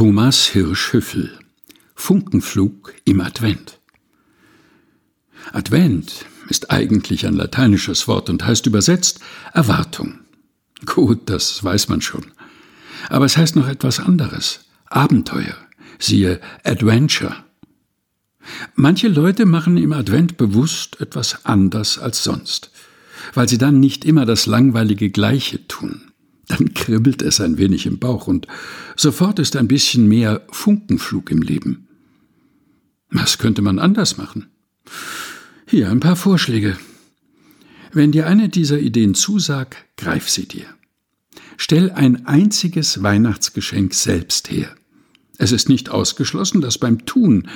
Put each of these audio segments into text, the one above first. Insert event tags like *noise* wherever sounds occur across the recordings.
Thomas Hirsch-Hüffel Funkenflug im Advent Advent ist eigentlich ein lateinisches Wort und heißt übersetzt Erwartung. Gut, das weiß man schon. Aber es heißt noch etwas anderes. Abenteuer. Siehe Adventure. Manche Leute machen im Advent bewusst etwas anders als sonst, weil sie dann nicht immer das langweilige Gleiche tun dann kribbelt es ein wenig im Bauch und sofort ist ein bisschen mehr Funkenflug im Leben. Was könnte man anders machen? Hier ein paar Vorschläge. Wenn dir eine dieser Ideen zusagt, greif sie dir. Stell ein einziges Weihnachtsgeschenk selbst her. Es ist nicht ausgeschlossen, dass beim Tun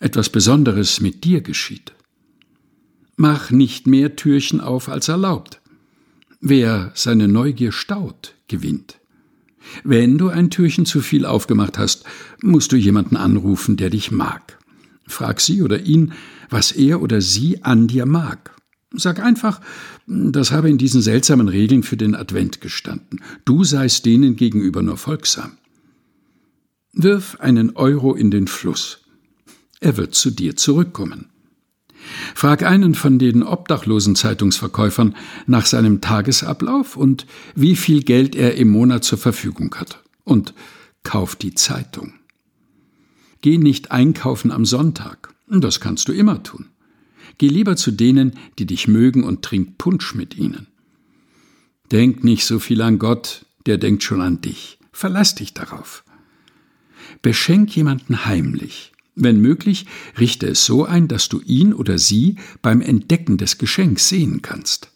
etwas Besonderes mit dir geschieht. Mach nicht mehr Türchen auf als erlaubt. Wer seine Neugier staut, gewinnt. Wenn du ein Türchen zu viel aufgemacht hast, musst du jemanden anrufen, der dich mag. Frag sie oder ihn, was er oder sie an dir mag. Sag einfach, das habe in diesen seltsamen Regeln für den Advent gestanden. Du seist denen gegenüber nur folgsam. Wirf einen Euro in den Fluss. Er wird zu dir zurückkommen. Frag einen von den obdachlosen Zeitungsverkäufern nach seinem Tagesablauf und wie viel Geld er im Monat zur Verfügung hat. Und kauf die Zeitung. Geh nicht einkaufen am Sonntag. Das kannst du immer tun. Geh lieber zu denen, die dich mögen und trink Punsch mit ihnen. Denk nicht so viel an Gott, der denkt schon an dich. Verlass dich darauf. Beschenk jemanden heimlich. Wenn möglich, richte es so ein, dass du ihn oder sie beim Entdecken des Geschenks sehen kannst.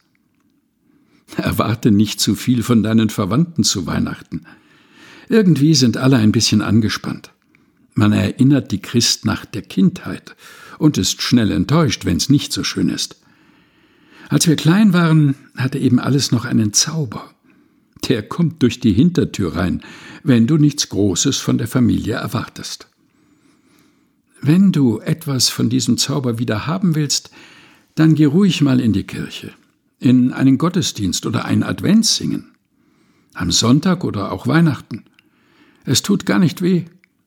Erwarte nicht zu viel von deinen Verwandten zu Weihnachten. Irgendwie sind alle ein bisschen angespannt. Man erinnert die Christnacht der Kindheit und ist schnell enttäuscht, wenn es nicht so schön ist. Als wir klein waren, hatte eben alles noch einen Zauber. Der kommt durch die Hintertür rein, wenn du nichts Großes von der Familie erwartest. Wenn du etwas von diesem Zauber wieder haben willst, dann geh ruhig mal in die Kirche, in einen Gottesdienst oder ein Advent singen. Am Sonntag oder auch Weihnachten. Es tut gar nicht weh.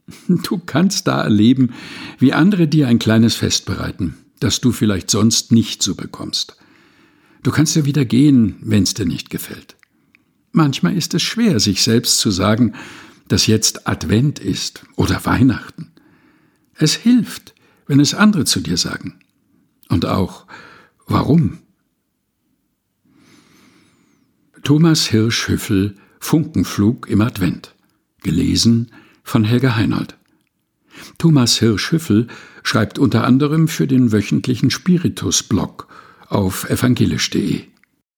*laughs* Du kannst da erleben, wie andere dir ein kleines Fest bereiten, das du vielleicht sonst nicht so bekommst. Du kannst ja wieder gehen, wenn's dir nicht gefällt. Manchmal ist es schwer, sich selbst zu sagen, dass jetzt Advent ist oder Weihnachten. Es hilft, wenn es andere zu dir sagen. Und auch, warum? Thomas Hirsch-Hüffel Funkenflug im Advent. Gelesen von Helga Heinold. Thomas Hirsch-Hüffel schreibt unter anderem für den wöchentlichen Spiritus-Blog auf evangelisch.de.